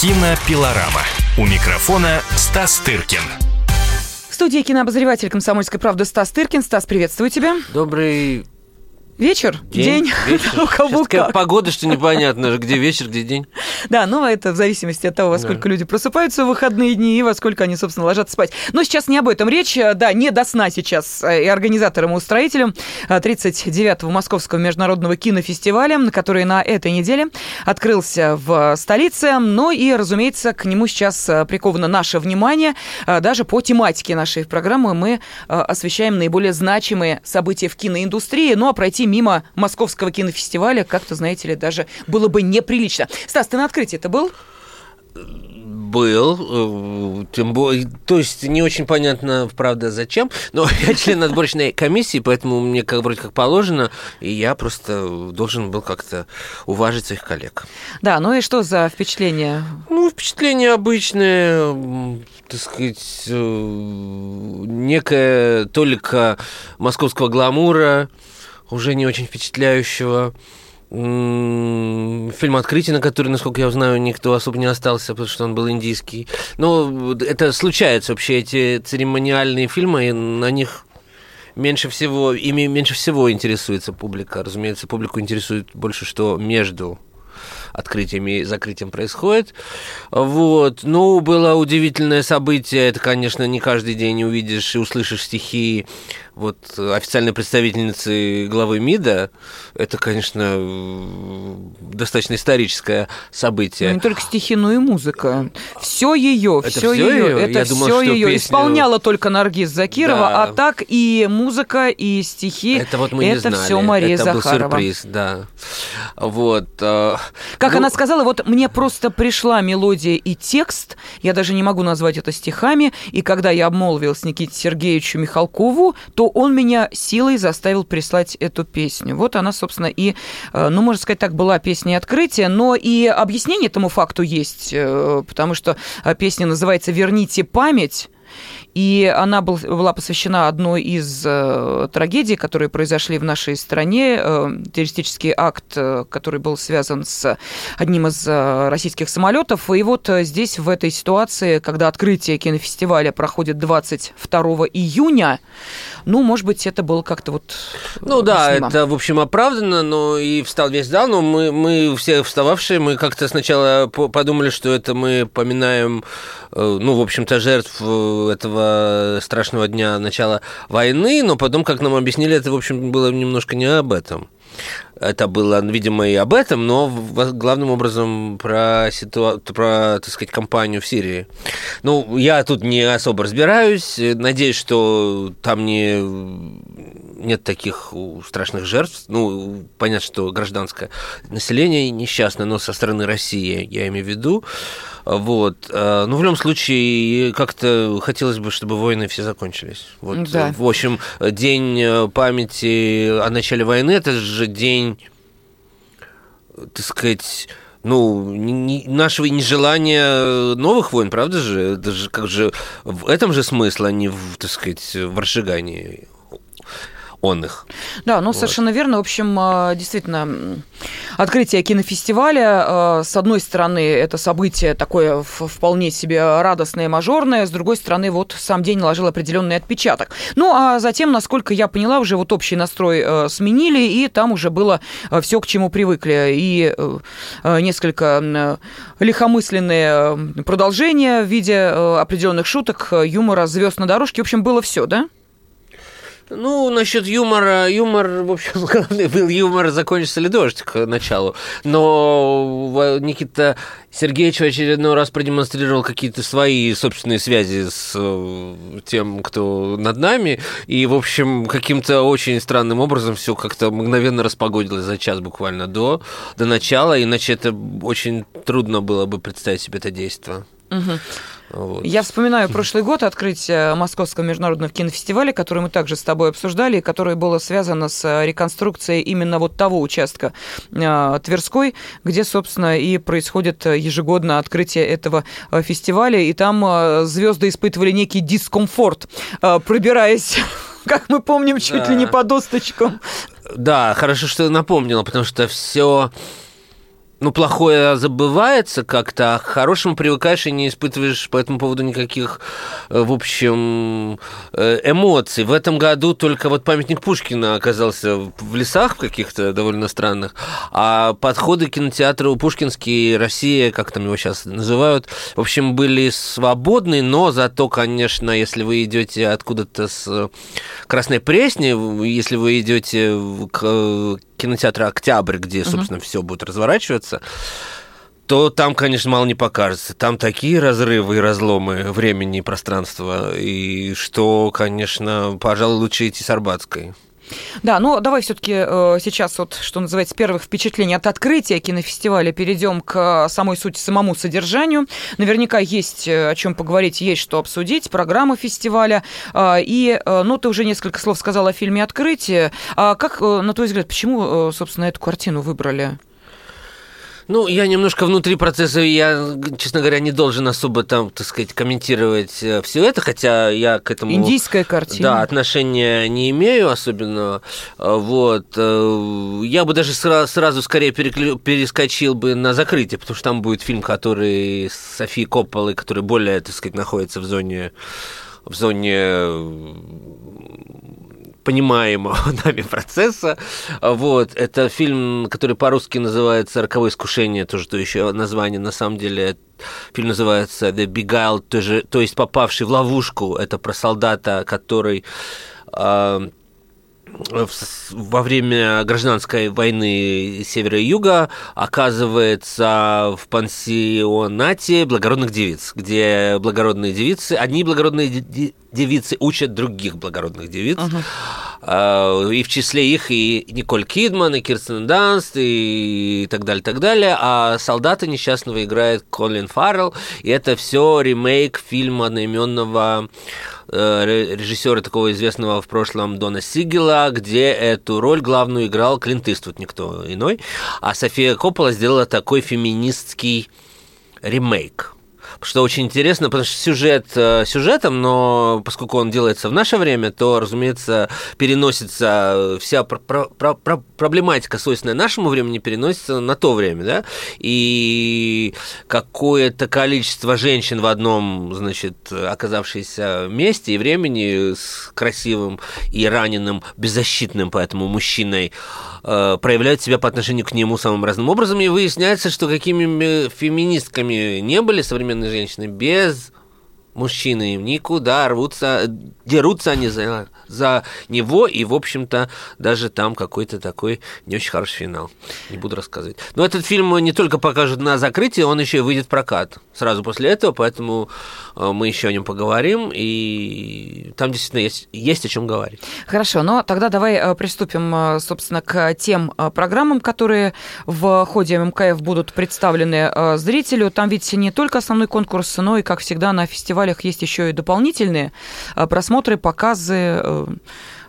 Кинопилорама. У микрофона Стас Тыркин. В студии кинообозреватель «Комсомольской правды» Стас Тыркин. Стас, приветствую тебя. Добрый Вечер, день, день вечер. у кого Сейчас как. погода, что непонятно, где вечер, где день. Да, но это в зависимости от того, во сколько люди просыпаются в выходные дни и во сколько они, собственно, ложатся спать. Но сейчас не об этом речь. Да, не до сна сейчас э, и организаторам, и устроителям 39-го Московского международного кинофестиваля, который на этой неделе открылся в столице. Ну и, разумеется, к нему сейчас э, приковано наше внимание. Э, Даже по тематике нашей программы мы э, освещаем наиболее значимые события в киноиндустрии. Ну а пройти мимо Московского кинофестиваля как-то, знаете ли, даже было бы неприлично. Стас, ты на открытии это был? Был, э, тем более, то есть не очень понятно, правда, зачем, но я член отборочной комиссии, поэтому мне как вроде как положено, и я просто должен был как-то уважить своих коллег. Да, ну и что за впечатление? Ну, впечатление обычное, так сказать, э, некое только московского гламура, уже не очень впечатляющего. Фильм «Открытие», на который, насколько я знаю, никто особо не остался, потому что он был индийский. Но это случается вообще, эти церемониальные фильмы, и на них меньше всего, ими меньше всего интересуется публика. Разумеется, публику интересует больше, что между открытием и закрытием происходит. Вот. Ну, было удивительное событие. Это, конечно, не каждый день увидишь и услышишь стихи вот официальной представительницы главы МИДа. Это, конечно, достаточно историческое Ну, событие. не только стихи, но и музыка. Все ее, все ее, это все ее. песню- Исполняла только Наргиз Закирова, Да. а так и музыка, и стихи. Это вот мы не это знали. все Мария Это был Захарова. сюрприз, да. Вот. э, Как ну, она сказала, вот мне просто пришла мелодия и текст, я даже не могу назвать это стихами, и когда я обмолвилась Никите Сергеевичу Михалкову, то он меня силой заставил прислать эту песню. Вот она, собственно, и, э, ну, можно сказать так, была песня открытия, но и объяснение этому факту есть, э, потому что э, песня называется «Верните память», и она был, была посвящена одной из э, трагедий, которые произошли в нашей стране. Э, террористический акт, э, который был связан с одним из э, российских самолетов. И вот э, здесь, в этой ситуации, когда открытие кинофестиваля проходит 22 июня, ну, может быть, это было как-то вот... Ну да, объяснимо. это, в общем, оправдано, но и встал весь зал, но мы, мы все встававшие, мы как-то сначала по- подумали, что это мы поминаем, э, ну, в общем-то, жертв э, этого страшного дня начала войны, но потом, как нам объяснили, это, в общем, было немножко не об этом. Это было, видимо, и об этом, но главным образом про, ситуа... про так сказать, кампанию в Сирии. Ну, я тут не особо разбираюсь. Надеюсь, что там не нет таких страшных жертв. Ну, понятно, что гражданское население несчастное, но со стороны России, я имею в виду. Вот. Э, Ну, в любом случае, как-то хотелось бы, чтобы войны все закончились. Вот. Да. В общем, день э, памяти о начале войны, это же день, э, так сказать, ну, нашего нежелания новых войн, правда же? Это же как же в этом же смысл, а не в, так сказать, в разжигании он их. Да, ну совершенно верно. В общем, э, действительно, открытие кинофестиваля, э, с одной стороны, это событие такое вполне себе радостное, мажорное, с другой стороны, вот сам день наложил определенный отпечаток. Ну, а затем, насколько я поняла, уже вот общий настрой э, сменили, и там уже было все, к чему привыкли. И несколько легкомысленные э, продолжения в виде определенных шуток, юмора, звезд на дорожке. В общем, было все, да? Ну, насчет юмора, юмор, в общем, главный был юмор, закончится ли дождь к началу. Но Никита Сергеевич в очередной раз продемонстрировал какие-то свои собственные связи с э, тем, кто над нами. И, в общем, каким-то очень странным образом все как-то мгновенно распогодилось за час буквально до, до начала. Иначе это очень трудно было бы представить себе это действие. Вот. Я вспоминаю прошлый год открытие Московского международного кинофестиваля, который мы также с тобой обсуждали, и которое было связано с э, реконструкцией именно вот того участка э, Тверской, где, собственно, и происходит э, ежегодно открытие этого фестиваля, и там звезды испытывали некий дискомфорт, пробираясь как мы помним, чуть ли не Да. по досточкам. Да, хорошо, что напомнила, потому что все ну, плохое забывается как-то, а к хорошему привыкаешь и не испытываешь по этому поводу никаких, э, в общем, э, эмоций. В этом году только вот памятник Пушкина оказался в лесах каких-то довольно странных, а подходы к кинотеатру Пушкинский, Россия, как там его сейчас называют, в общем, были свободны, но зато, конечно, если вы идете откуда-то с Красной Пресни, если вы идете к кинотеатра «Октябрь», где, собственно, угу. все будет разворачиваться, то там, конечно, мало не покажется. Там такие разрывы и разломы времени и пространства, и что, конечно, пожалуй, лучше идти с Арбатской. Да, ну давай все-таки э, сейчас вот, что называется, первых впечатлений от открытия кинофестиваля перейдем к самой сути, самому содержанию. Наверняка есть э, о чем поговорить, есть что обсудить, программа фестиваля. Э, и, э, ну, ты уже несколько слов сказал о фильме «Открытие». А как, э, на твой взгляд, почему, э, собственно, эту картину выбрали? Ну, я немножко внутри процесса, я, честно говоря, не должен особо там, так сказать, комментировать э, все это, хотя я к этому... Индийская картина. Да, отношения не имею особенно. Э, вот. Э, я бы даже сразу, сразу скорее переклю, перескочил бы на закрытие, потому что там будет фильм, который с Софией Копполой, который более, так сказать, находится в зоне в зоне понимаемого нами процесса. Вот. Это фильм, который по-русски называется «Роковое искушение», тоже то еще название. На самом деле фильм называется «The Beguiled», то, же, то есть «Попавший в ловушку». Это про солдата, который э, во время гражданской войны севера и юга оказывается в пансионате благородных девиц, где благородные девицы, одни благородные девицы учат других благородных девиц. Uh-huh. И в числе их и Николь Кидман, и Кирстен Данст, и так далее, так далее. А солдата несчастного играет Колин Фаррелл. И это все ремейк фильма одноименного режиссера такого известного в прошлом Дона Сигела, где эту роль главную играл Клинт Иствуд, никто иной. А София Коппола сделала такой феминистский ремейк что очень интересно, потому что сюжет э, сюжетом, но поскольку он делается в наше время, то, разумеется, переносится вся про про про проблематика, свойственная нашему времени, переносится на то время, да, и какое-то количество женщин в одном, значит, оказавшееся месте и времени с красивым и раненым, беззащитным поэтому мужчиной э, проявляют себя по отношению к нему самым разным образом, и выясняется, что какими феминистками не были современные женщины без мужчины никуда рвутся, дерутся они за, за него, и, в общем-то, даже там какой-то такой не очень хороший финал. Не буду рассказывать. Но этот фильм не только покажут на закрытии, он еще и выйдет в прокат сразу после этого, поэтому э, мы еще о нем поговорим, и там действительно есть, есть о чем говорить. Хорошо, но тогда давай э, приступим, э, собственно, к тем программам, которые в ходе МКФ будут представлены зрителю. Там ведь не только основной конкурс, но и, как всегда, на фестивалях есть еще и дополнительные просмотры, показы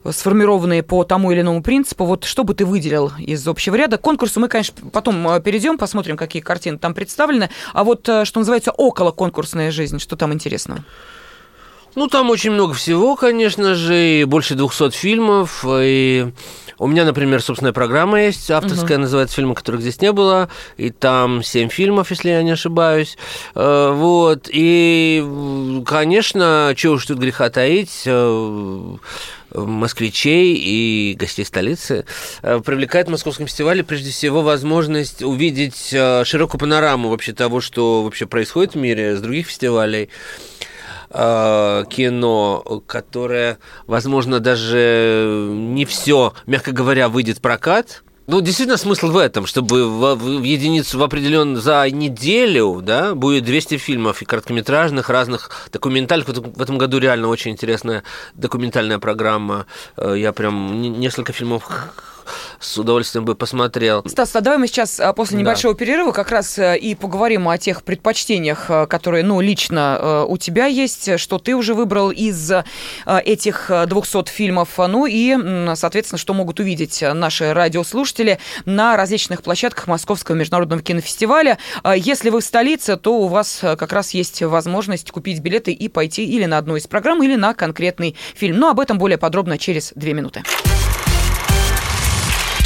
сформированные по тому или иному принципу. Вот что бы ты выделил из общего ряда? К конкурсу мы, конечно, потом э, перейдем, посмотрим, какие картины там представлены. А вот, э, что называется, около конкурсная жизнь, что там интересного? Ну, там очень много всего, конечно же, и больше 200 фильмов, и у меня, например, собственная программа есть, авторская, uh-huh. называется «Фильмы, которых здесь не было», и там 7 фильмов, если я не ошибаюсь, э, вот, и, конечно, чего уж тут греха таить, москвичей и гостей столицы э, привлекает в Московском фестивале прежде всего возможность увидеть э, широкую панораму вообще того, что вообще происходит в мире с других фестивалей э, кино, которое, возможно, даже не все, мягко говоря, выйдет в прокат, ну, действительно, смысл в этом, чтобы в, в единицу в определенную за неделю, да, будет 200 фильмов и короткометражных, разных документальных. В этом году реально очень интересная документальная программа. Э, я прям несколько фильмов с удовольствием бы посмотрел. Стас, а давай мы сейчас а, после небольшого да. перерыва как раз э, и поговорим о тех предпочтениях, э, которые, ну, лично э, у тебя есть, что ты уже выбрал из этих 200 фильмов, ну и, соответственно, что могут увидеть наши радиослушатели на различных площадках Московского международного кинофестиваля. Если вы в столице, то у вас как раз есть возможность купить билеты и пойти или на одну из программ, или на конкретный фильм. Но об этом более подробно через две минуты.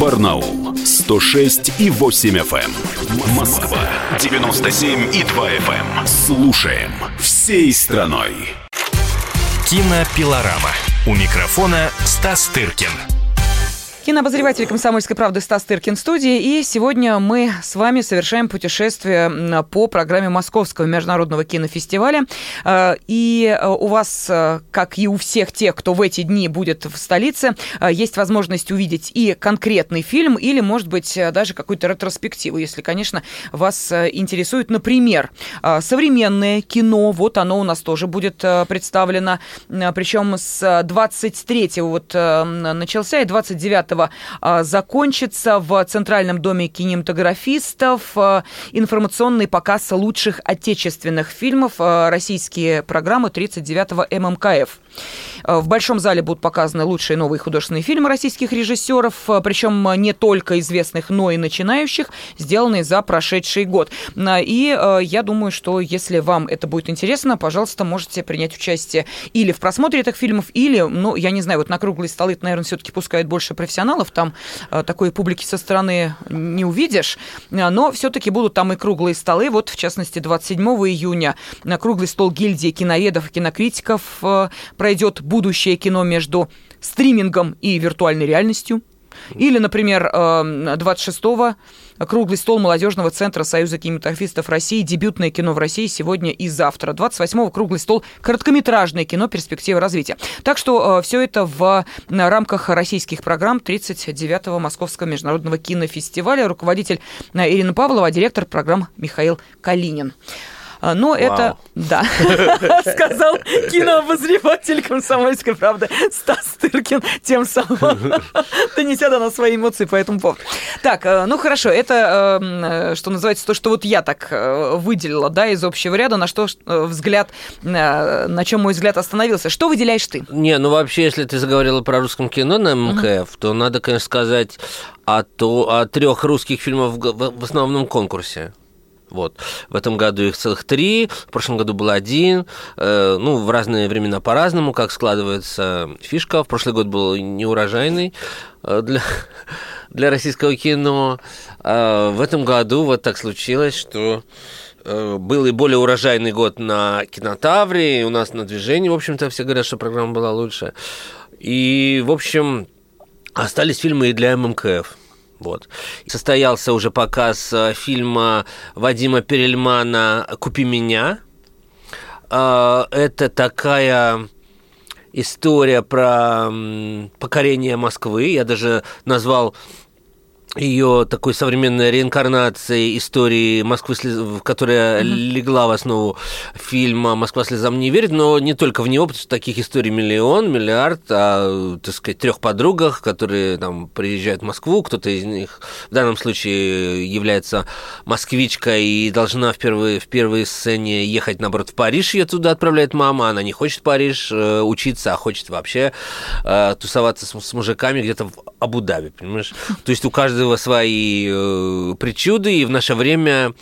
Барнаул 106 и 8 FM. Москва 97 и 2 FM. Слушаем всей страной. Кинопилорама. У микрофона Стас Тыркин. Кинообозреватель «Комсомольской правды» Стас Тыркин в студии. И сегодня мы с вами совершаем путешествие по программе Московского международного кинофестиваля. Э, и э, у вас, э, как и у всех тех, кто в эти дни будет в столице, есть возможность увидеть и конкретный фильм, или, может быть, даже какую-то ретроспективу, если, конечно, вас интересует, например, современное кино. Вот оно у нас тоже будет представлено. Причем с 23 вот начался и 29 а, закончится в Центральном доме кинематографистов а, информационный показ лучших отечественных фильмов, а, российские программы 39-го ММКФ. В Большом зале будут показаны лучшие новые художественные фильмы российских режиссеров, причем не только известных, но и начинающих, сделанные за прошедший год. И я думаю, что если вам это будет интересно, пожалуйста, можете принять участие или в просмотре этих фильмов, или, ну, я не знаю, вот на круглые столы, наверное, все-таки пускают больше профессионалов, там э, такой публики со стороны не увидишь, э, но все-таки будут там и круглые столы. Вот, в частности, 27 июня на круглый стол гильдии киноведов и кинокритиков э, пройдет будущее кино между стримингом и виртуальной реальностью. Или, например, 26-го круглый стол молодежного центра Союза кинематографистов России, дебютное кино в России сегодня и завтра. 28-го круглый стол короткометражное кино «Перспективы развития». Так что э, все это в рамках российских программ 39-го Московского международного кинофестиваля. Руководитель э, Ирина Павлова, а директор программ Михаил Калинин. А, но Вау. это, да, сказал кинообозреватель комсомольской правды Стас Тыркин тем самым, донеся до нас свои эмоции по этому поводу. Так, э, ну хорошо, это, эм, э, что называется, то, что вот я так э, выделила, да, из общего ряда, на что взгляд, на чем мой взгляд остановился. Что выделяешь ты? Не, ну вообще, если ты заговорила про русском кино на МКФ, то надо, конечно, сказать о, то, о трех русских фильмах в основном конкурсе. Вот. В этом году их целых три, в прошлом году был один. Э, ну, в разные времена по-разному, как складывается фишка. В прошлый год был неурожайный э, для, для российского кино. А в этом году вот так случилось, что э, был и более урожайный год на кинотавре, и у нас на движении, в общем-то, все говорят, что программа была лучше. И, в общем, остались фильмы и для ММКФ. Вот. Состоялся уже показ э, фильма Вадима Перельмана «Купи меня». Э, это такая история про покорение Москвы. Я даже назвал ее такой современной реинкарнацией истории Москвы, которая mm-hmm. легла в основу фильма «Москва слезам не верит», но не только в него, потому что таких историй миллион, миллиард, о, так сказать, трех подругах, которые там приезжают в Москву, кто-то из них в данном случае является москвичкой и должна в первой, в первой сцене ехать, наоборот, в Париж, ее туда отправляет мама, она не хочет в Париж э, учиться, а хочет вообще э, тусоваться с, с мужиками где-то в Абу-Даби, понимаешь? То есть у каждого каждого свои э, причуды, и в наше время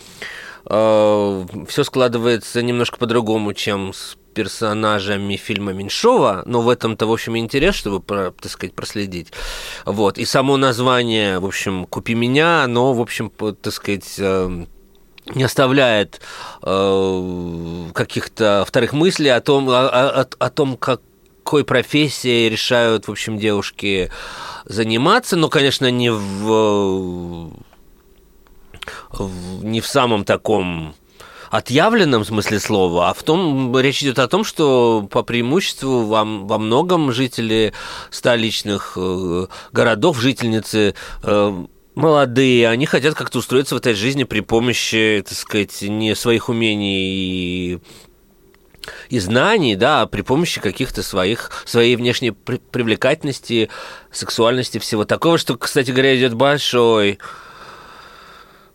э, все складывается немножко по-другому, чем с персонажами фильма Меньшова, но в этом-то, в общем, интерес, чтобы, так сказать, проследить. Вот. И само название, в общем, «Купи меня», оно, в общем, так сказать, э, не оставляет э, каких-то вторых мыслей о том, о, о, о том, как какой профессией решают, в общем, девушки заниматься, но, конечно, не в, в не в самом таком отъявленном смысле слова, а в том, речь идет о том, что по преимуществу во, во многом жители столичных э, городов, жительницы э, молодые, они хотят как-то устроиться в этой жизни при помощи, так сказать, не своих умений и и знаний, да, при помощи каких-то своих, своей внешней при привлекательности, сексуальности, всего такого, что, кстати говоря, идет большой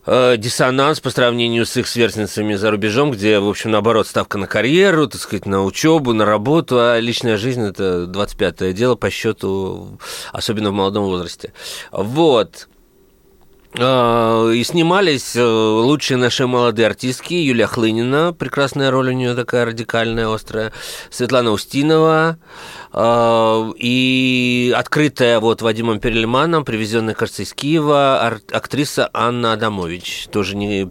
э, диссонанс по сравнению с их сверстницами за рубежом, где, в общем, наоборот, ставка на карьеру, так сказать, на учебу, на работу, а личная жизнь – это 25-е дело по счету, особенно в молодом возрасте. Вот. Э, и снимались э, лучшие наши молодые артистки. Юлия Хлынина, прекрасная роль у нее такая радикальная, острая. Светлана Устинова. Э, и открытая вот Вадимом Перельманом, привезенная, кажется, из Киева, актриса Анна Адамович. Тоже не,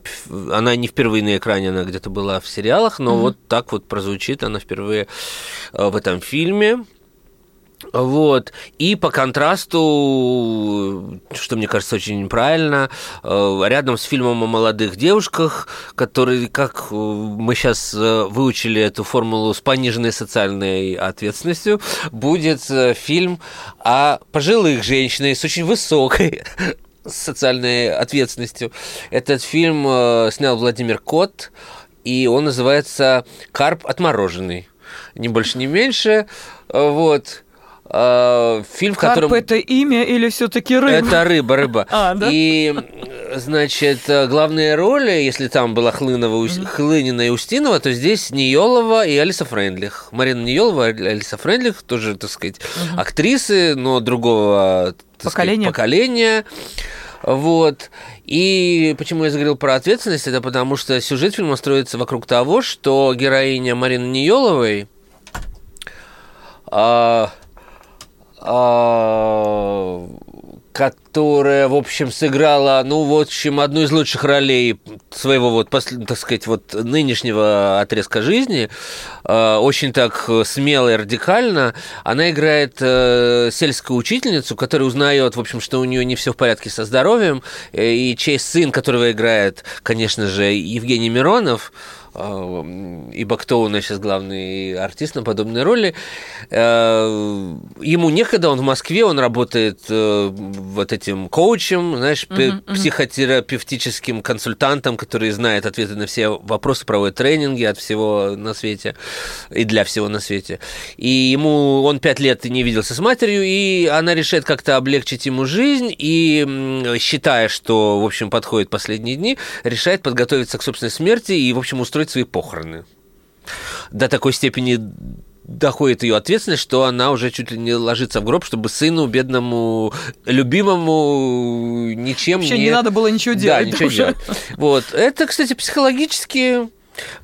она не впервые на экране, она где-то была в сериалах, но mm-hmm. вот так вот прозвучит она впервые в этом фильме. Вот. И по контрасту, что мне кажется очень правильно, э, рядом с фильмом о молодых девушках, который, как э, мы сейчас э, выучили эту формулу с пониженной социальной ответственностью, будет фильм о пожилых женщинах с очень высокой социальной ответственностью. Этот фильм снял Владимир Кот, и он называется «Карп отмороженный». Ни больше, ни меньше. Вот. Э, фильм, в котором... Карп это имя или все-таки рыба? Это рыба, рыба. А, да? И, значит, главные роли, если там была Хлынова, mm-hmm. Хлынина и Устинова, то здесь Ниелова и Алиса Френдлих. Марина Ниелова и Алиса Френдлих тоже, так сказать, mm-hmm. актрисы, но другого поколения. Сказать, поколения. Вот. И почему я заговорил про ответственность, это потому что сюжет фильма строится вокруг того, что героиня Марины Ниеловой а, которая, в общем, сыграла, ну, в общем, одну из лучших ролей своего, вот, так сказать, вот нынешнего отрезка жизни, а, очень так смело и радикально. Она играет э, сельскую учительницу, которая узнает, в общем, что у нее не все в порядке со здоровьем, э, и чей сын, которого играет, конечно же, Евгений Миронов, а, ибо кто у нас сейчас главный артист на подобной роли, э, ему некогда, он в Москве, он работает э, вот этим коучем, знаешь, uh-huh, uh-huh. психотерапевтическим консультантом, который знает ответы на все вопросы, проводит тренинги от всего на свете и для всего на свете. И ему, он пять лет не виделся с матерью, и она решает как-то облегчить ему жизнь, и считая, что, в общем, подходит последние дни, решает подготовиться к собственной смерти и, в общем, устроить устроить свои похороны. До такой степени доходит ее ответственность, что она уже чуть ли не ложится в гроб, чтобы сыну, бедному, любимому ничем Вообще не... не надо было ничего делать. Да, ничего уже. делать. Вот. Это, кстати, психологически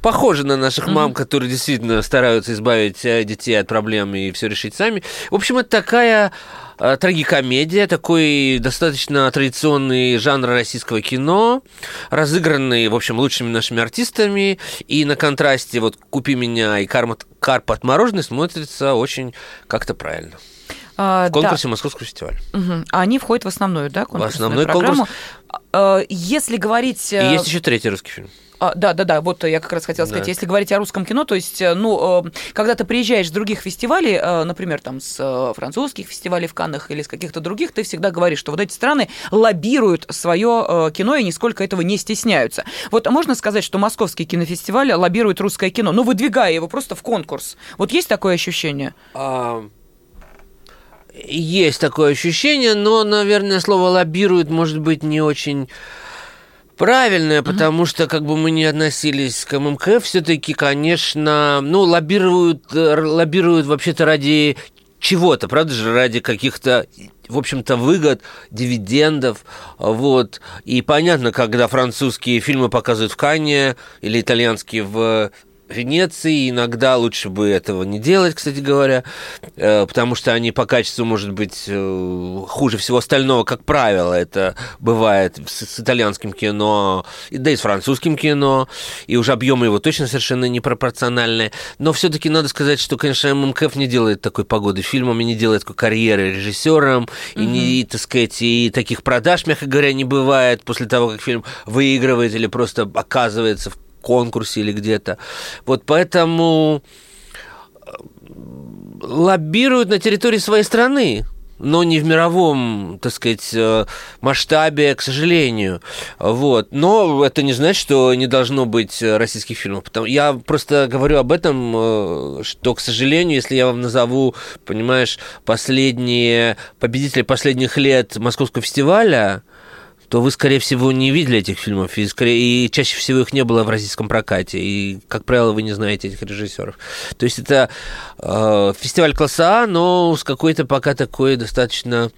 похоже на наших mm-hmm. мам, которые действительно стараются избавить э, детей от проблем и все решить сами. В общем, это такая трагикомедия, такой достаточно традиционный жанр российского кино, разыгранный, в общем, лучшими нашими артистами, и на контрасте вот «Купи меня» и «Карп, Карп отмороженный» смотрится очень как-то правильно. А, в конкурсе да. Московского фестиваля. Угу. Они входят в основную, да, конкурсную В основной программу. конкурс. А, если говорить... И есть еще третий русский фильм. А, да, да, да, вот я как раз хотела сказать, да. если говорить о русском кино, то есть, э, ну, э, когда ты приезжаешь с других фестивалей, э, например, там с французских фестивалей в Каннах или с каких-то других, ты всегда говоришь, что вот эти страны лоббируют свое кино и нисколько этого не стесняются. Вот можно сказать, что московский кинофестиваль лоббирует русское кино, но выдвигая его просто в конкурс. Вот есть такое ощущение? А... Есть такое ощущение, но, наверное, слово лоббирует может быть не очень правильное, потому что как бы мы не относились к ММК, все-таки, конечно, ну, лоббируют, э, лоббируют вообще-то ради чего-то, правда же, ради каких-то в общем-то, выгод, дивидендов, вот. И понятно, когда французские фильмы показывают в Канне или итальянские в Венеции. Иногда лучше бы этого не делать, кстати говоря, э, потому что они по качеству, может быть, э, хуже всего остального, как правило, это бывает с, с итальянским кино, да и с французским кино, и уже объемы его точно совершенно непропорциональные. Но все-таки надо сказать, что, конечно, ММКФ не делает такой погоды фильмом, и не делает такой карьеры режиссером, mm-hmm. и, не, так сказать, и таких продаж, мягко говоря, не бывает после того, как фильм выигрывает или просто оказывается в конкурсе или где-то. Вот поэтому э, лоббируют на территории своей страны но не в мировом, так сказать, э, масштабе, к сожалению. Вот. Но это не значит, что не должно быть российских фильмов. Потому... Я просто говорю об этом, э, что, к сожалению, если я вам назову, понимаешь, последние победители последних лет Московского фестиваля, то вы, скорее всего, не видели этих фильмов, и, скорее, и чаще всего их не было в российском прокате, и, как правило, вы не знаете этих режиссеров. То есть это э, фестиваль класса А, но с какой-то пока такой достаточно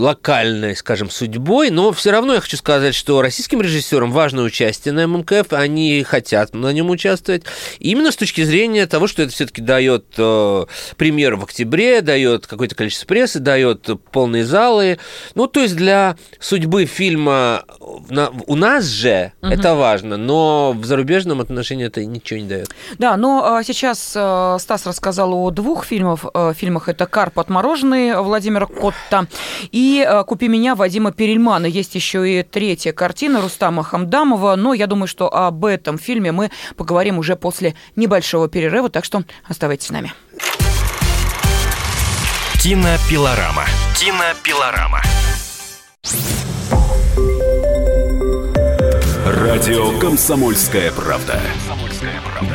локальной, скажем, судьбой, но все равно я хочу сказать, что российским режиссерам важно участие на ММКФ, они хотят на нем участвовать, именно с точки зрения того, что это все-таки дает э, премьеру в октябре, дает какое-то количество прессы, дает полные залы, ну, то есть для судьбы фильма на, у нас же угу. это важно, но в зарубежном отношении это ничего не дает. Да, но э, сейчас э, Стас рассказал о двух фильмах, э, фильмах это «Карп отмороженный» Владимира Котта и э, «Купи меня» Вадима Перельмана. Есть еще и третья картина Рустама Хамдамова, но я думаю, что об этом фильме мы поговорим уже после небольшого перерыва, так что оставайтесь с нами. Кинопилорама. Кинопилорама. Радио «Комсомольская правда».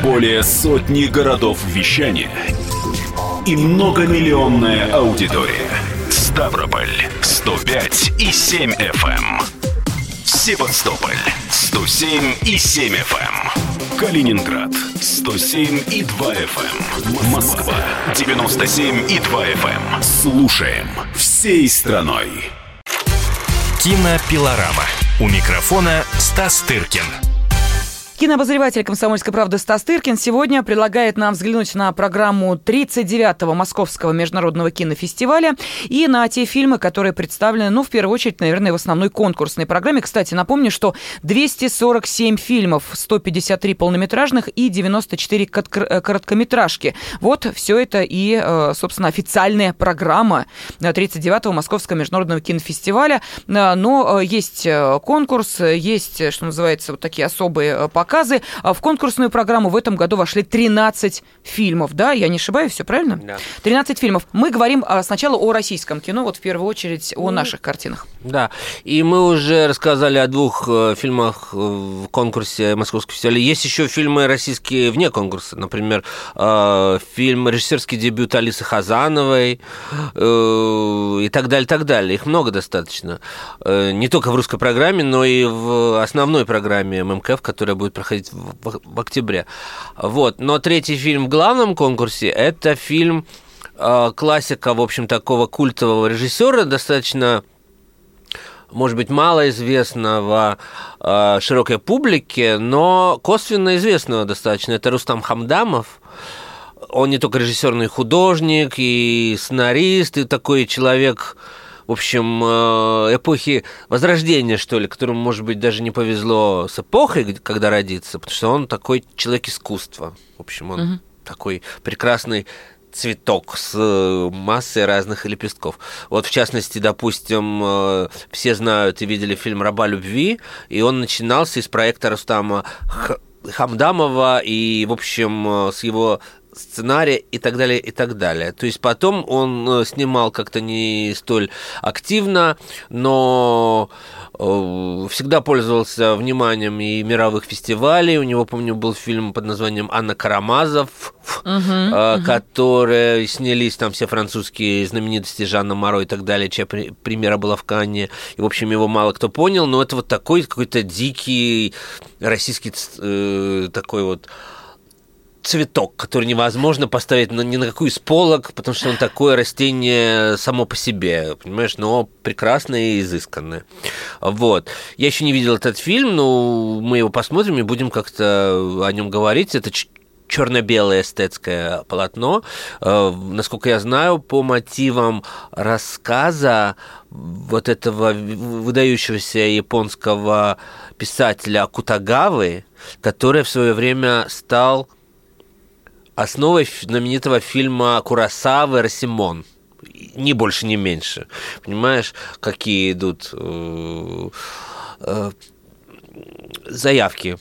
Более сотни городов вещания – и многомиллионная аудитория. Ставрополь 105 и 7 FM. Эм. Севастополь 107 и 7 FM. Эм. Калининград 107 и 2 FM. Эм. Москва 97 и 2 FM. Слушаем всей страной. Кинопилорама. У микрофона Стас Тыркин. Кинообозреватель «Комсомольской правды» Стас Тыркин сегодня предлагает нам взглянуть на программу 39-го Московского международного кинофестиваля и на те фильмы, которые представлены, ну, в первую очередь, наверное, в основной конкурсной программе. Кстати, напомню, что 247 фильмов, 153 полнометражных и 94 э, короткометражки. Вот все это и, э, собственно, официальная программа 39-го Московского международного кинофестиваля. Э, но есть конкурс, есть, что называется, вот такие особые показы показы. А в конкурсную программу в этом году вошли 13 фильмов, да? Я не ошибаюсь, все правильно? Да. 13 фильмов. Мы говорим а, сначала о российском кино, вот в первую очередь о наших картинах. Да, и мы уже рассказали о двух э, фильмах э, в конкурсе Московского фестиваля. Есть еще фильмы российские вне конкурса, например, э, фильм режиссерский дебют Алисы Хазановой и так далее, так далее. Их много достаточно. Не только в русской программе, но и в основной программе ММКФ, которая будет проходить в, в октябре. Вот. Но третий фильм в главном конкурсе – это фильм э, классика, в общем, такого культового режиссера, достаточно может быть, малоизвестного э, широкой публике, но косвенно известного достаточно. Это Рустам Хамдамов. Он не только режиссер, но и художник, и сценарист, и такой человек, в общем, э, эпохи Возрождения, что ли, которому, может быть, даже не повезло с эпохой, когда родиться, потому что он такой человек искусства. В общем, он угу. такой прекрасный цветок с э, массой разных лепестков. Вот, в частности, допустим, э, все знают и видели фильм «Раба любви», и он начинался из проекта Рустама Хамдамова, и, в общем, с его сценария и так далее, и так далее. То есть потом он э, снимал как-то не столь активно, но э, всегда пользовался вниманием и мировых фестивалей. У него, помню, был фильм под названием «Анна Карамазов», uh-huh, uh-huh. которые снялись там все французские знаменитости Жанна Моро и так далее, чья премьера была в Канне. И, в общем, его мало кто понял, но это вот такой какой-то дикий российский э, такой вот цветок, который невозможно поставить на, ни на какую из полок, потому что он такое растение само по себе, понимаешь, но прекрасное и изысканное. Вот. Я еще не видел этот фильм, но мы его посмотрим и будем как-то о нем говорить. Это черно-белое эстетское полотно. Э, насколько я знаю, по мотивам рассказа вот этого выдающегося японского писателя Кутагавы, который в свое время стал основой знаменитого фильма Курасавы «Росимон». Ни больше, ни меньше. Понимаешь, какие идут э, э, заявки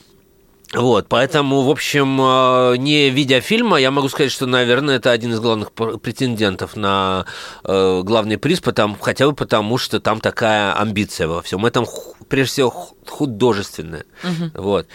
вот, поэтому, в общем, э, не видя фильма, я могу сказать, что, наверное, это один из главных претендентов на э, главный приз, потому, хотя бы потому, что там такая амбиция во всем этом, прежде всего, художественная. Угу. Вот.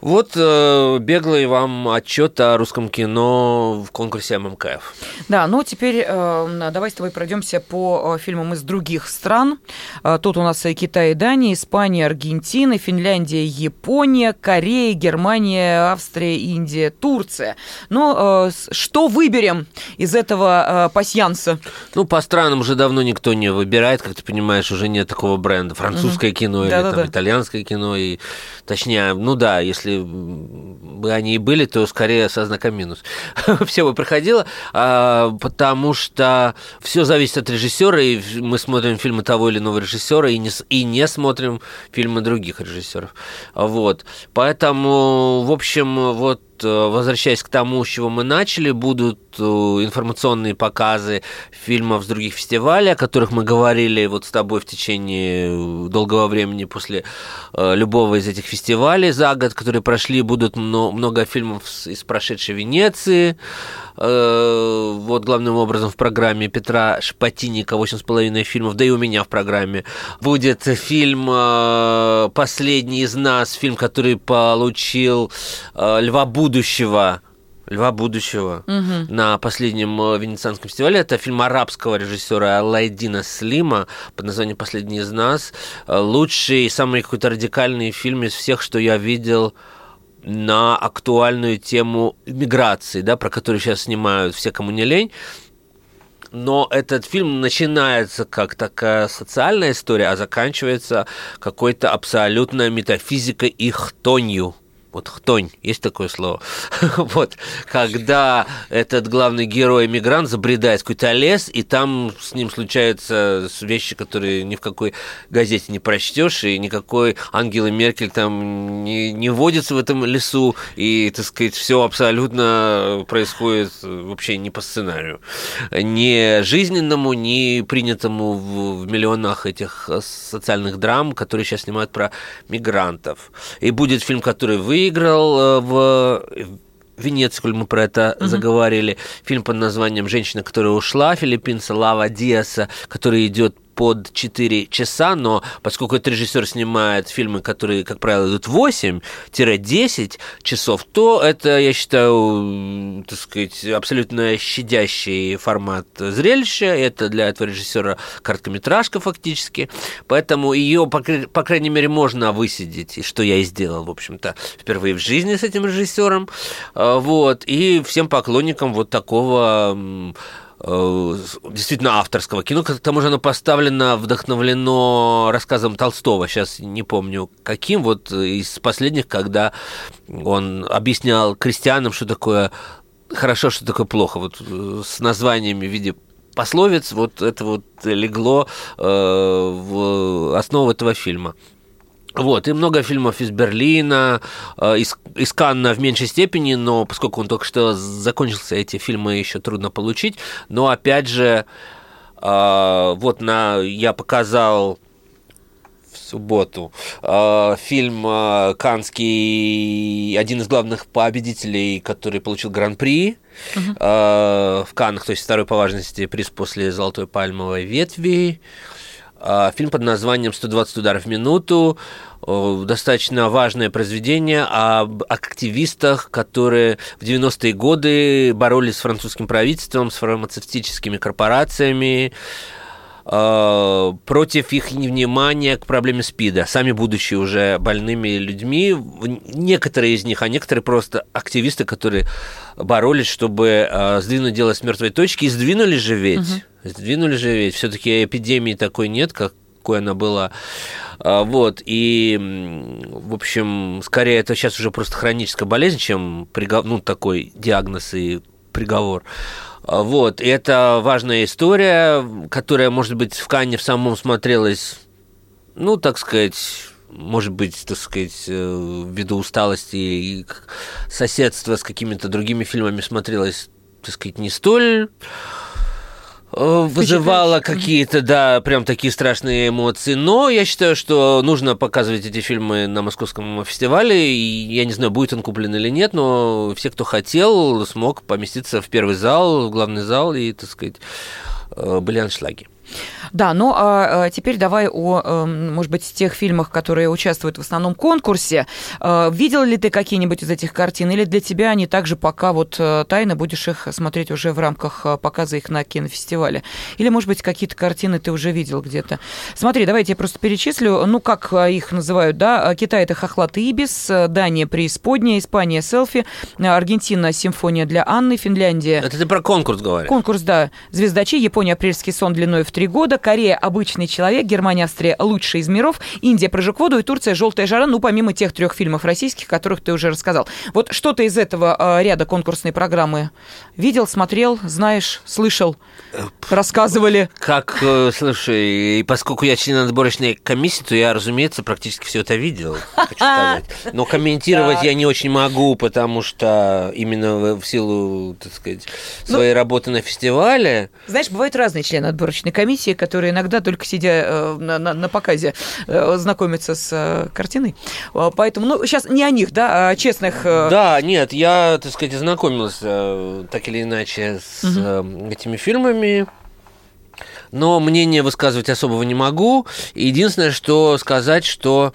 Вот э, беглый вам отчет о русском кино в конкурсе ММКФ. Да, ну теперь э, давай с тобой пройдемся по э, фильмам из других стран. Э, тут у нас и Китай и Дания, Испания, Аргентина, Финляндия, Япония, Корея, Германия, Австрия, Индия, Турция. Ну, э, что выберем из этого э, пасьянса? Ну, по странам уже давно никто не выбирает, как ты понимаешь, уже нет такого бренда. Французское кино или там итальянское кино. И, точнее, ну да, если если бы они и были, то скорее со знаком минус. все бы проходило, а, потому что все зависит от режиссера, и мы смотрим фильмы того или иного режиссера, и не, и не смотрим фильмы других режиссеров. Вот. Поэтому, в общем, вот возвращаясь к тому, с чего мы начали, будут э, информационные показы фильмов с других фестивалей, о которых мы говорили вот с тобой в течение э, долгого времени после любого из этих фестивалей за год, которые прошли, будут много фильмов из прошедшей Венеции, вот главным образом в программе Петра Шпатинника половиной фильмов, да и у меня в программе будет фильм «Последний из нас», фильм, который получил Льва Буд будущего Льва будущего угу. на последнем э, Венецианском фестивале. Это фильм арабского режиссера Алайдина Слима под названием «Последний из нас». Э, лучший, самый какой-то радикальный фильм из всех, что я видел на актуальную тему миграции, да, про которую сейчас снимают все, кому не лень. Но этот фильм начинается как такая социальная история, а заканчивается какой-то абсолютно метафизикой и хтонью вот хтонь, есть такое слово, вот, когда этот главный герой мигрант забредает в какой-то лес, и там с ним случаются вещи, которые ни в какой газете не прочтешь, и никакой Ангела Меркель там не, не водится в этом лесу, и, так сказать, все абсолютно происходит вообще не по сценарию, не жизненному, не принятому в, в миллионах этих социальных драм, которые сейчас снимают про мигрантов. И будет фильм, который вы выиграл э, в Венеции, коль мы про это uh-huh. заговорили, фильм под названием «Женщина, которая ушла», филиппинца Лава Диаса, который идет под 4 часа, но поскольку этот режиссер снимает фильмы, которые, как правило, идут 8-10 часов, то это, я считаю, так сказать, абсолютно щадящий формат зрелища. Это для этого режиссера короткометражка фактически. Поэтому ее, по, крайней мере, можно высидеть, что я и сделал, в общем-то, впервые в жизни с этим режиссером. А, вот. И всем поклонникам вот такого действительно авторского кино. К тому же оно поставлено, вдохновлено рассказом Толстого. Сейчас не помню каким. Вот из последних, когда он объяснял крестьянам, что такое хорошо, что такое плохо. Вот э, с названиями в виде пословиц вот это вот легло э, в основу этого фильма. Вот, и много фильмов из Берлина, э, из, из Канна в меньшей степени, но поскольку он только что закончился, эти фильмы еще трудно получить. Но опять же, э, вот на, я показал в субботу э, фильм Канский, один из главных победителей, который получил гран-при uh-huh. в Каннах, то есть второй по важности приз после «Золотой пальмовой ветви». А, фильм под названием «120 ударов в минуту». Достаточно важное произведение об активистах, которые в 90-е годы боролись с французским правительством, с фармацевтическими корпорациями, а, против их невнимания к проблеме СПИДа, сами будучи уже больными людьми, некоторые из них, а некоторые просто активисты, которые боролись, чтобы а, сдвинуть дело с мертвой точки, и сдвинули же ведь. Сдвинули же ведь, все-таки эпидемии такой нет, как какой она была. А, вот, и, в общем, скорее это сейчас уже просто хроническая болезнь, чем ну, такой диагноз и приговор. А, вот, и это важная история, которая, может быть, в Канне в самом смотрелась, ну, так сказать, может быть, так сказать, э, ввиду усталости и соседства с какими-то другими фильмами смотрелась, так сказать, не столь вызывала какие-то, да, прям такие страшные эмоции. Но я считаю, что нужно показывать эти фильмы на Московском фестивале. И я не знаю, будет он куплен или нет, но все, кто хотел, смог поместиться в первый зал, в главный зал и, так сказать, э, были аншлаги. Да, ну а, а теперь давай о, эм, может быть, тех фильмах, которые участвуют в основном конкурсе. Э, видел ли ты какие-нибудь из этих картин, или для тебя они также пока вот э, тайно будешь их смотреть уже в рамках э, показа их на кинофестивале? Или, может быть, какие-то картины ты уже видел где-то? Смотри, давайте я просто перечислю, ну, как их называют, да? Китай – это «Хохлат и Ибис», Дания – «Преисподняя», Испания – «Селфи», Аргентина – «Симфония для Анны», Финляндия… Это ты про конкурс говоришь? Конкурс, да. «Звездачи», Япония – «Апрельский сон» длиной в три года, Корея – «Обычный человек», Германия – «Австрия» – «Лучший из миров», Индия – «Прыжок в воду» и Турция – «Желтая жара», ну, помимо тех трех фильмов российских, которых ты уже рассказал. Вот что-то из этого э, ряда конкурсной программы видел, смотрел, знаешь, слышал, рассказывали? Как, э, слушай, и поскольку я член отборочной комиссии, то я, разумеется, практически все это видел, хочу сказать. Но комментировать я не очень могу, потому что именно в силу, так сказать, ну, своей работы на фестивале... Знаешь, бывают разные члены отборочной комиссии, которые иногда только сидя э, на, на, на показе знакомятся с картиной. Поэтому, ну, сейчас не о них, да, а о честных... Э, да, нет, я, так сказать, ознакомился э, так или иначе с угу. этими фильмами. Но мнение высказывать особого не могу. Единственное, что сказать, что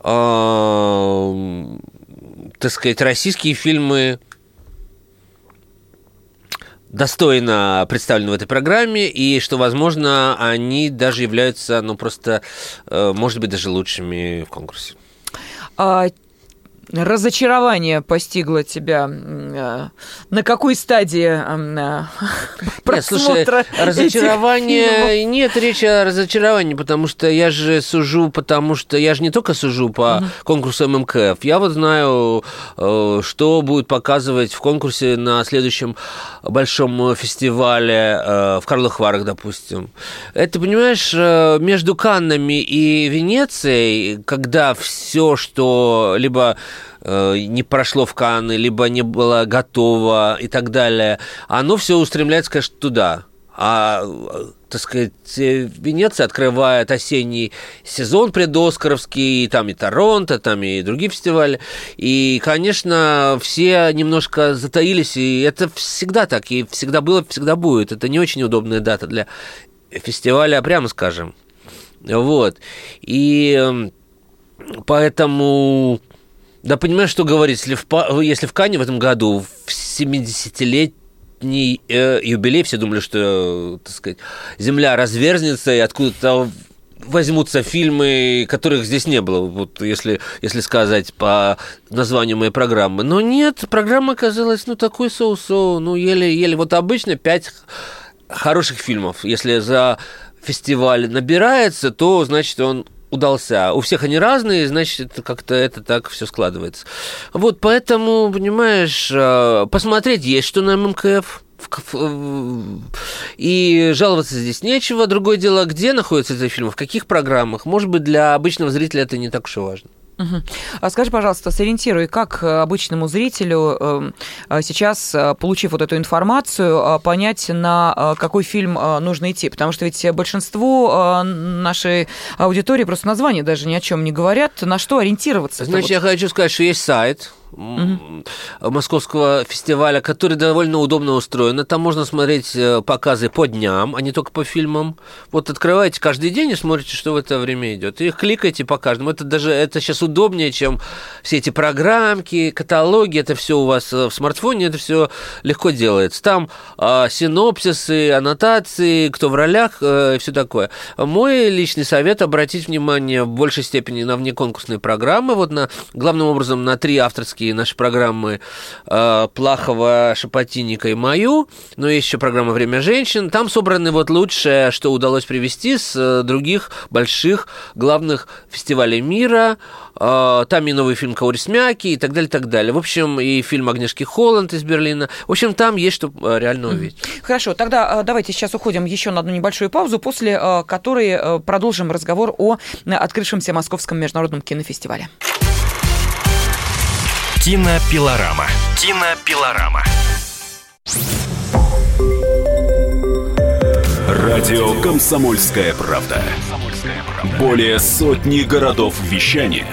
э, так сказать, российские фильмы достойно представлены в этой программе, и что, возможно, они даже являются, ну, просто, может быть, даже лучшими в конкурсе. Разочарование постигло тебя? Э, на какой стадии э, просмотра нет, слушай, разочарование... Нет речи о разочаровании, потому что я же сужу, потому что я же не только сужу по угу. конкурсу ММКФ. Я вот знаю, э, что будет показывать в конкурсе на следующем большом фестивале в Карловых Варах, допустим. Это, понимаешь, между Каннами и Венецией, когда все, что либо Э, не прошло в Канны, либо не было готово и так далее, оно все устремляется, конечно, туда. А, так сказать, Венеция открывает осенний сезон предоскаровский, там и Торонто, там и другие фестивали. И, конечно, все немножко затаились, и это всегда так, и всегда было, всегда будет. Это не очень удобная дата для фестиваля, прямо скажем. Вот. И поэтому да понимаешь, что говорить, если в, если в Кане в этом году в 70-летний э, юбилей все думали, что, так сказать, земля разверзнется и откуда-то возьмутся фильмы, которых здесь не было, вот если, если сказать по названию моей программы. Но нет, программа оказалась, ну, такой соу-соу, ну, еле-еле. Вот обычно пять хороших фильмов. Если за фестиваль набирается, то, значит, он удался. У всех они разные, значит, как-то это так все складывается. Вот, поэтому, понимаешь, э, посмотреть есть что на ММКФ. И жаловаться здесь нечего. Другое дело, где находятся эти фильмы, в каких программах. Может быть, для обычного зрителя это не так уж и важно. Угу. А скажи, пожалуйста, сориентируй, как э, обычному зрителю эм, э, сейчас, э, получив вот эту информацию, понять, на какой фильм нужно идти? Потому что ведь большинство нашей аудитории просто названия даже ни о чем не говорят. На что ориентироваться? Значит, вот? я хочу сказать, что есть сайт угу. московского фестиваля, который довольно удобно устроен. Там можно смотреть э, показы по дням, а не только по фильмам. Вот открываете каждый день и смотрите, что в это время идет. И кликайте по каждому. Это даже это сейчас удобнее, чем все эти программки, каталоги. Это все у вас э, в смартфоне, это все легко делается. Там э, синопсисы, аннотации, кто в ролях э, все такое. Мой личный совет обратить внимание в большей степени на внеконкурсные программы. Вот на главным образом на три авторские тематические наши программы э, Плахова, Шапотинника и мою, но есть еще программа «Время женщин». Там собраны вот лучшее, что удалось привести с э, других больших главных фестивалей мира. Э, там и новый фильм Каурисмяки и так далее, так далее. В общем, и фильм Агнешки Холланд из Берлина. В общем, там есть что э, реально увидеть. Хорошо, тогда давайте сейчас уходим еще на одну небольшую паузу, после которой продолжим разговор о открывшемся Московском международном кинофестивале. Кинопилорама. Кинопилорама. Радио «Комсомольская правда». Более сотни городов вещания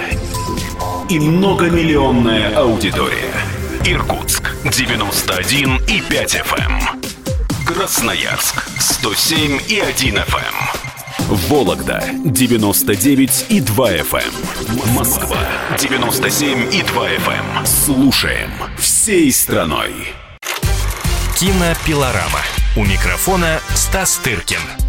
и многомиллионная аудитория. Иркутск 91 и 5 FM. Красноярск 107 и 1 FM. Вологда 99 и 2 FM. Москва 97 и 2 FM. Слушаем всей страной. Кинопилорама. У микрофона Стас Тыркин.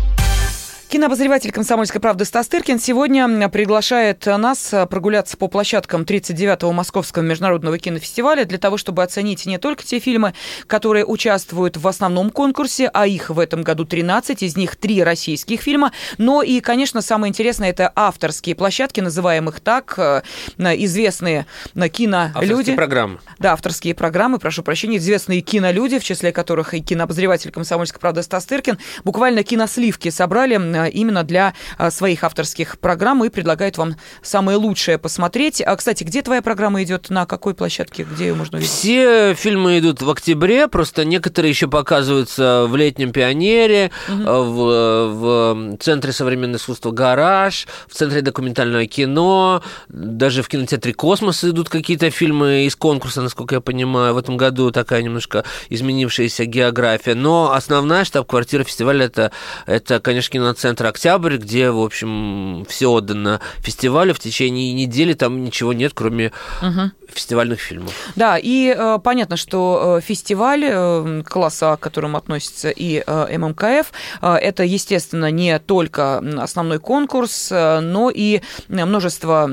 Кинообозреватель «Комсомольской правды» Стас Тыркин сегодня приглашает нас прогуляться по площадкам 39-го Московского международного кинофестиваля для того, чтобы оценить не только те фильмы, которые участвуют в основном конкурсе, а их в этом году 13, из них три российских фильма, но и, конечно, самое интересное – это авторские площадки, называемых так, э, известные кинолюди. Авторские программы. Да, авторские программы, прошу прощения, известные кинолюди, в числе которых и кинообозреватель «Комсомольской правды» Стас Тыркин, буквально киносливки собрали Э, именно для э, своих авторских программ и предлагает вам самое лучшее посмотреть. А, кстати, где твоя программа идет? На какой площадке? Где ее можно увидеть? Все фильмы идут в октябре, просто некоторые еще показываются в летнем пионере, угу. в, в Центре современного искусства «Гараж», в Центре документального кино, даже в кинотеатре «Космос» идут какие-то фильмы из конкурса, насколько я понимаю. В этом году такая немножко изменившаяся география. Но основная штаб-квартира фестиваля это, это, конечно, киноцентр центр «Октябрь», где, в общем, все отдано фестивалю. В течение недели там ничего нет, кроме угу. фестивальных фильмов. Да, и э, понятно, что э, фестиваль э, класса, к которому относится и э, ММКФ, э, это, естественно, не только основной конкурс, э, но и множество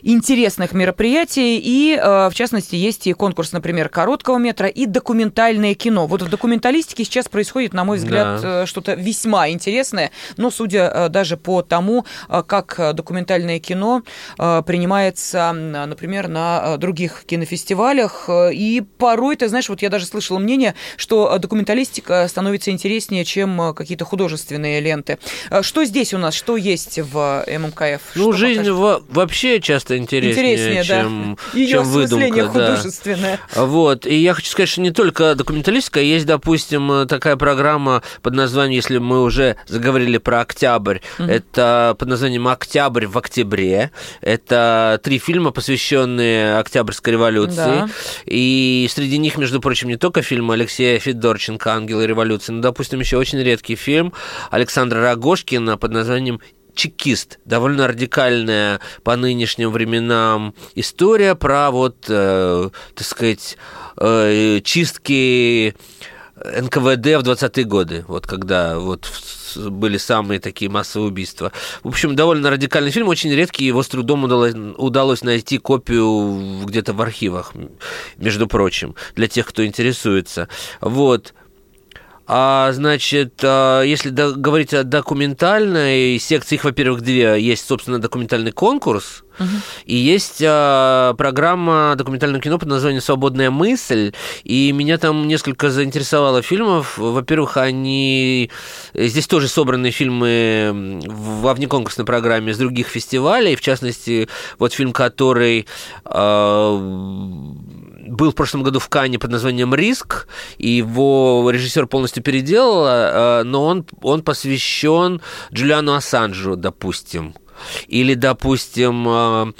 интересных мероприятий. И, э, в частности, есть и конкурс, например, короткого метра и документальное кино. Вот в документалистике сейчас происходит, на мой взгляд, да. Э, что-то весьма интересное. Но судя э, даже по тому, э, как документальное кино э, принимается, например, на других кинофестивалях, и порой, ты знаешь, вот я даже слышала мнение, что документалистика становится интереснее, чем какие-то художественные ленты. Что здесь у нас, что есть в ММКФ? Ну, что жизнь во- вообще часто интереснее, интереснее чем, да. Ее чем выдумка. художественное. Да. Вот, и я хочу сказать, что не только документалистика, есть, допустим, такая программа под названием, если мы уже заговорили про октябрь. Mm-hmm. Это под названием Октябрь в октябре. Это три фильма, посвященные Октябрьской революции. Да. И среди них, между прочим, не только фильм Алексея Федорченко «Ангелы революции», но, допустим, еще очень редкий фильм Александра Рогошкина под названием чекист. Довольно радикальная по нынешним временам история про вот, э, так сказать, э, чистки НКВД в 20-е годы, вот когда вот были самые такие массовые убийства. В общем, довольно радикальный фильм, очень редкий, его с трудом удалось, удалось найти копию где-то в архивах, между прочим, для тех, кто интересуется. Вот. А, значит, а, если говорить о документальной секции, их, во-первых, две. Есть, собственно, документальный конкурс, угу. и есть а, программа документального кино под названием «Свободная мысль». И меня там несколько заинтересовало фильмов. Во-первых, они... Здесь тоже собраны фильмы во внеконкурсной программе с других фестивалей. В частности, вот фильм, который а, был в прошлом году в Кане под названием «Риск», и его режиссер полностью переделал, а, но он, он посвящен Джулиану Ассанжу, допустим. Или, допустим, а,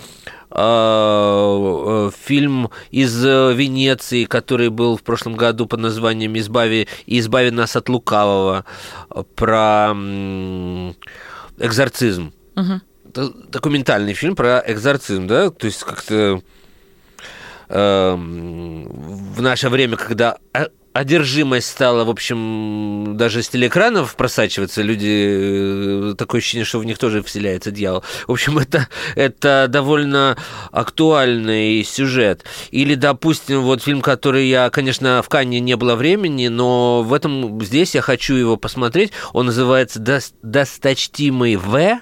а, фильм из Венеции, который был в прошлом году под названием «Избави, «Избави нас от лукавого», про экзорцизм. Угу. Документальный фильм про экзорцизм, да, то есть как-то Эм, в наше время, когда одержимость стала, в общем, даже с телеэкранов просачиваться, люди, э, такое ощущение, что в них тоже вселяется дьявол. В общем, это, это довольно актуальный сюжет. Или, допустим, вот фильм, который я, конечно, в Канне не было времени, но в этом, здесь я хочу его посмотреть. Он называется «Досточтимый В»,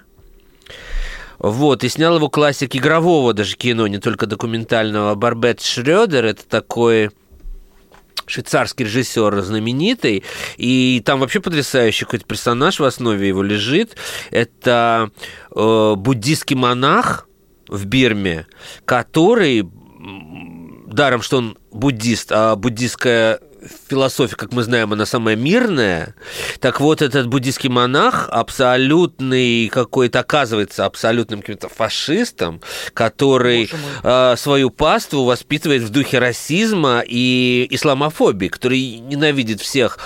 вот, и снял его классик игрового даже кино, не только документального. Барбет Шрёдер, это такой швейцарский режиссер знаменитый, и там вообще потрясающий какой-то персонаж в основе его лежит. Это э, буддийский монах в Бирме, который даром, что он буддист, а буддийская философия, как мы знаем, она самая мирная. Так вот, этот буддийский монах абсолютный какой-то, оказывается, абсолютным каким-то фашистом, который э, свою паству воспитывает в духе расизма и исламофобии, который ненавидит всех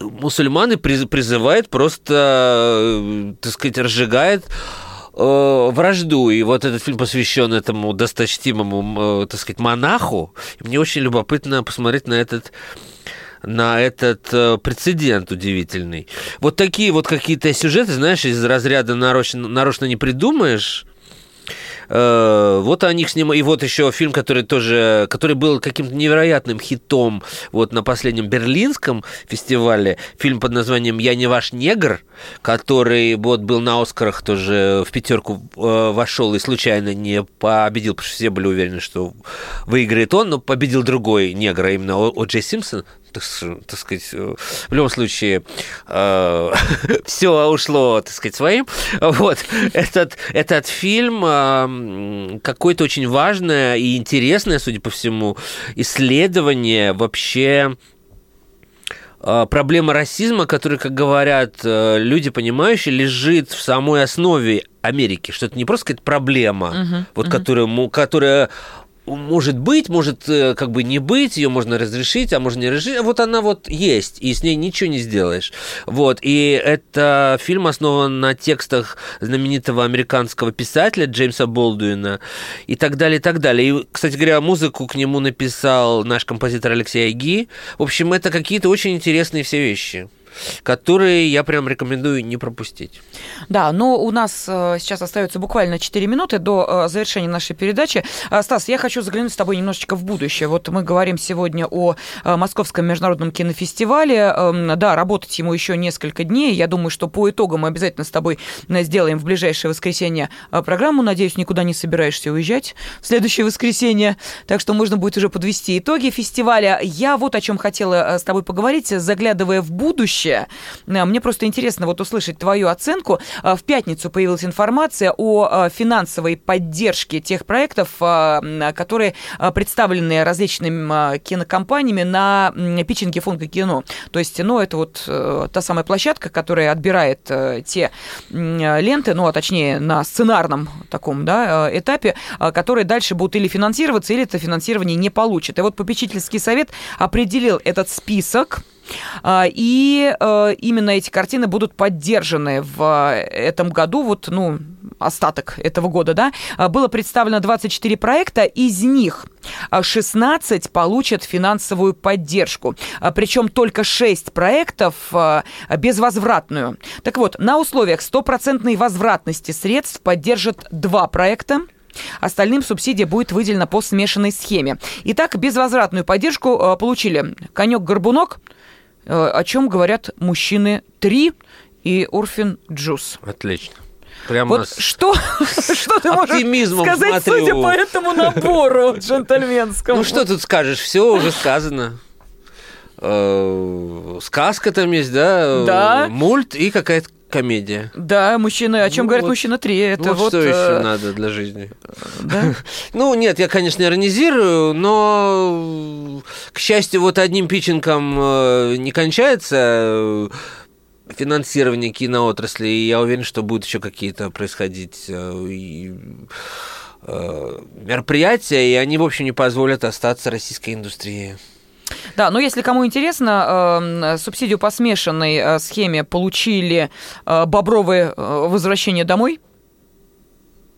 мусульманы призывает просто, так сказать, разжигает вражду. И вот этот фильм посвящен этому досточтимому, так сказать, монаху. И мне очень любопытно посмотреть на этот на этот э, прецедент удивительный. Вот такие вот какие-то сюжеты, знаешь, из разряда нарочно, нарочно не придумаешь. Э, вот о них снимали. И вот еще фильм, который тоже, который был каким-то невероятным хитом вот на последнем Берлинском фестивале. Фильм под названием «Я не ваш негр», который вот был на Оскарах тоже в пятерку э, вошел и случайно не победил, потому что все были уверены, что выиграет он, но победил другой негр, а именно О. Джей Симпсон так, так сказать, э, в любом случае э, все ушло, так сказать, своим. Вот этот, этот фильм э, какое-то очень важное и интересное, судя по всему, исследование вообще э, проблема расизма, которая, как говорят э, люди понимающие, лежит в самой основе Америки, что это не просто какая-то проблема, uh-huh, вот uh-huh. которая, которая может быть, может э, как бы не быть, ее можно разрешить, а можно не разрешить. Вот она вот есть, и с ней ничего не сделаешь. Вот, и это фильм основан на текстах знаменитого американского писателя Джеймса Болдуина и так далее, и так далее. И, кстати говоря, музыку к нему написал наш композитор Алексей Айги. В общем, это какие-то очень интересные все вещи которые я прям рекомендую не пропустить. Да, но у нас э, сейчас остается буквально 4 минуты до э, завершения нашей передачи. Э, Стас, я хочу заглянуть с тобой немножечко в будущее. Вот мы говорим сегодня о Московском международном кинофестивале. Эм, да, работать ему еще несколько дней. Я думаю, что по итогам мы обязательно с тобой сделаем в ближайшее воскресенье программу. Надеюсь, никуда не собираешься уезжать в следующее воскресенье. Так что можно будет уже подвести итоги фестиваля. Я вот о чем хотела с тобой поговорить, заглядывая в будущее будущее. Э, мне просто интересно вот услышать твою оценку. Э, в пятницу появилась информация о э, финансовой поддержке тех проектов, которые представлены различными кинокомпаниями на питчинге фонда кино. То есть, ну, это вот та самая площадка, которая отбирает те ленты, ну, а точнее, на сценарном таком да, этапе, которые дальше будут или финансироваться, или это финансирование не получат. И вот попечительский совет определил этот список и э, именно эти картины будут поддержаны в этом году, вот, ну, остаток этого года, да, а, было представлено 24 проекта, из них 16 получат финансовую поддержку, а, причем только 6 проектов безвозвратную. Так вот, на условиях стопроцентной возвратности средств поддержат два проекта, Остальным субсидия будет выделена по смешанной схеме. Итак, безвозвратную поддержку получили «Конек-горбунок», Э, о чем говорят мужчины три и Урфин Джус. Отлично. Прямо вот с... что, что ты можешь сказать, смотрю. судя по этому набору джентльменскому? Ну, что тут скажешь? Все уже сказано. Э, сказка там есть, да? Да. Мульт и какая-то комедия. Да, мужчины. О чем ну, говорят вот, мужчина три? Это вот, вот что э... еще надо для жизни. Да? ну нет, я, конечно, иронизирую, но к счастью, вот одним питчингом э, не кончается э, финансирование киноотрасли, и я уверен, что будут еще какие-то происходить э, мероприятия, и они, в общем, не позволят остаться российской индустрии. Да, но если кому интересно, эм, субсидию по смешанной э, схеме получили э, бобровые э, возвращение домой –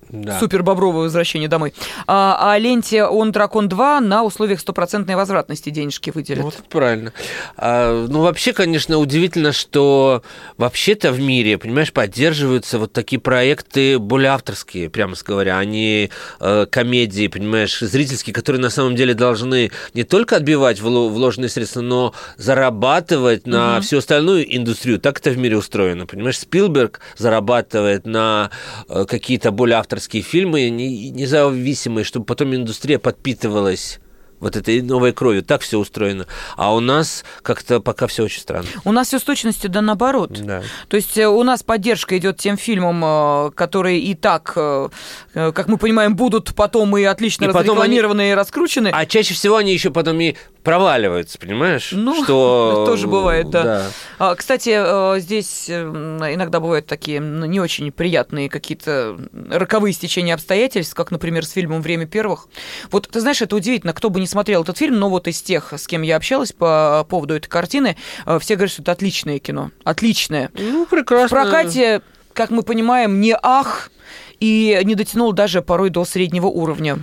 да. Супер бобровое возвращение домой. А, а ленте «Он дракон 2» на условиях стопроцентной возвратности денежки выделят. Вот правильно. А, ну, вообще, конечно, удивительно, что вообще-то в мире, понимаешь, поддерживаются вот такие проекты более авторские, прямо говоря, они э, комедии, понимаешь, зрительские, которые на самом деле должны не только отбивать вложенные средства, но зарабатывать на угу. всю остальную индустрию. Так это в мире устроено, понимаешь? Спилберг зарабатывает на э, какие-то более авторские авторские фильмы независимые, чтобы потом индустрия подпитывалась вот этой новой кровью. Так все устроено. А у нас как-то пока все очень странно. У нас все с точностью да наоборот. Да. То есть э, у нас поддержка идет тем фильмам, э, которые и так, э, как мы понимаем, будут потом и отлично и разрекламированы они... и раскручены. А чаще всего они еще потом и проваливаются, понимаешь? Ну, что... тоже бывает, да. да. А, Кстати, э, здесь иногда бывают такие не очень приятные какие-то роковые стечения обстоятельств, как, например, с фильмом «Время первых». Вот, ты знаешь, это удивительно, кто бы не смотрел этот фильм, но вот из тех, с кем я общалась по поводу этой картины, э, все говорят, что это отличное кино. Отличное. Ну, прекрасно. В прокате, как мы понимаем, не ах, и не дотянул даже порой до среднего уровня.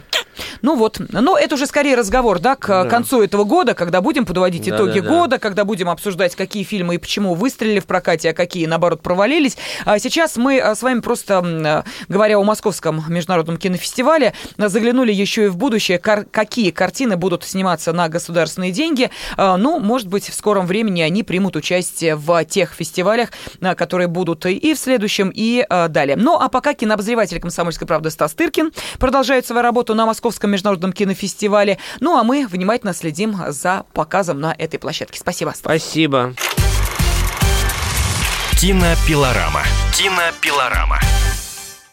Ну вот, но это уже скорее разговор, да, к Да. концу этого года, когда будем подводить Да, итоги да, да. года, когда будем обсуждать, какие фильмы и почему выстрелили в прокате, а какие, наоборот, провалились. А сейчас мы а, с вами просто, а, говоря о Московском международном кинофестивале, а, заглянули еще и в будущее, какие картины будут сниматься на государственные деньги. Ну, может быть, в скором времени они примут участие в тех фестивалях, которые будут и в следующем, и далее. Ну, а пока кинообозреватель «Комсомольской правды» Стас Тыркин продолжает свою работу на Московском международном кинофестивале. Ну, а мы внимательно следим за показом на этой площадке. Спасибо, Стас. Спасибо. Кинопилорама. Кинопилорама.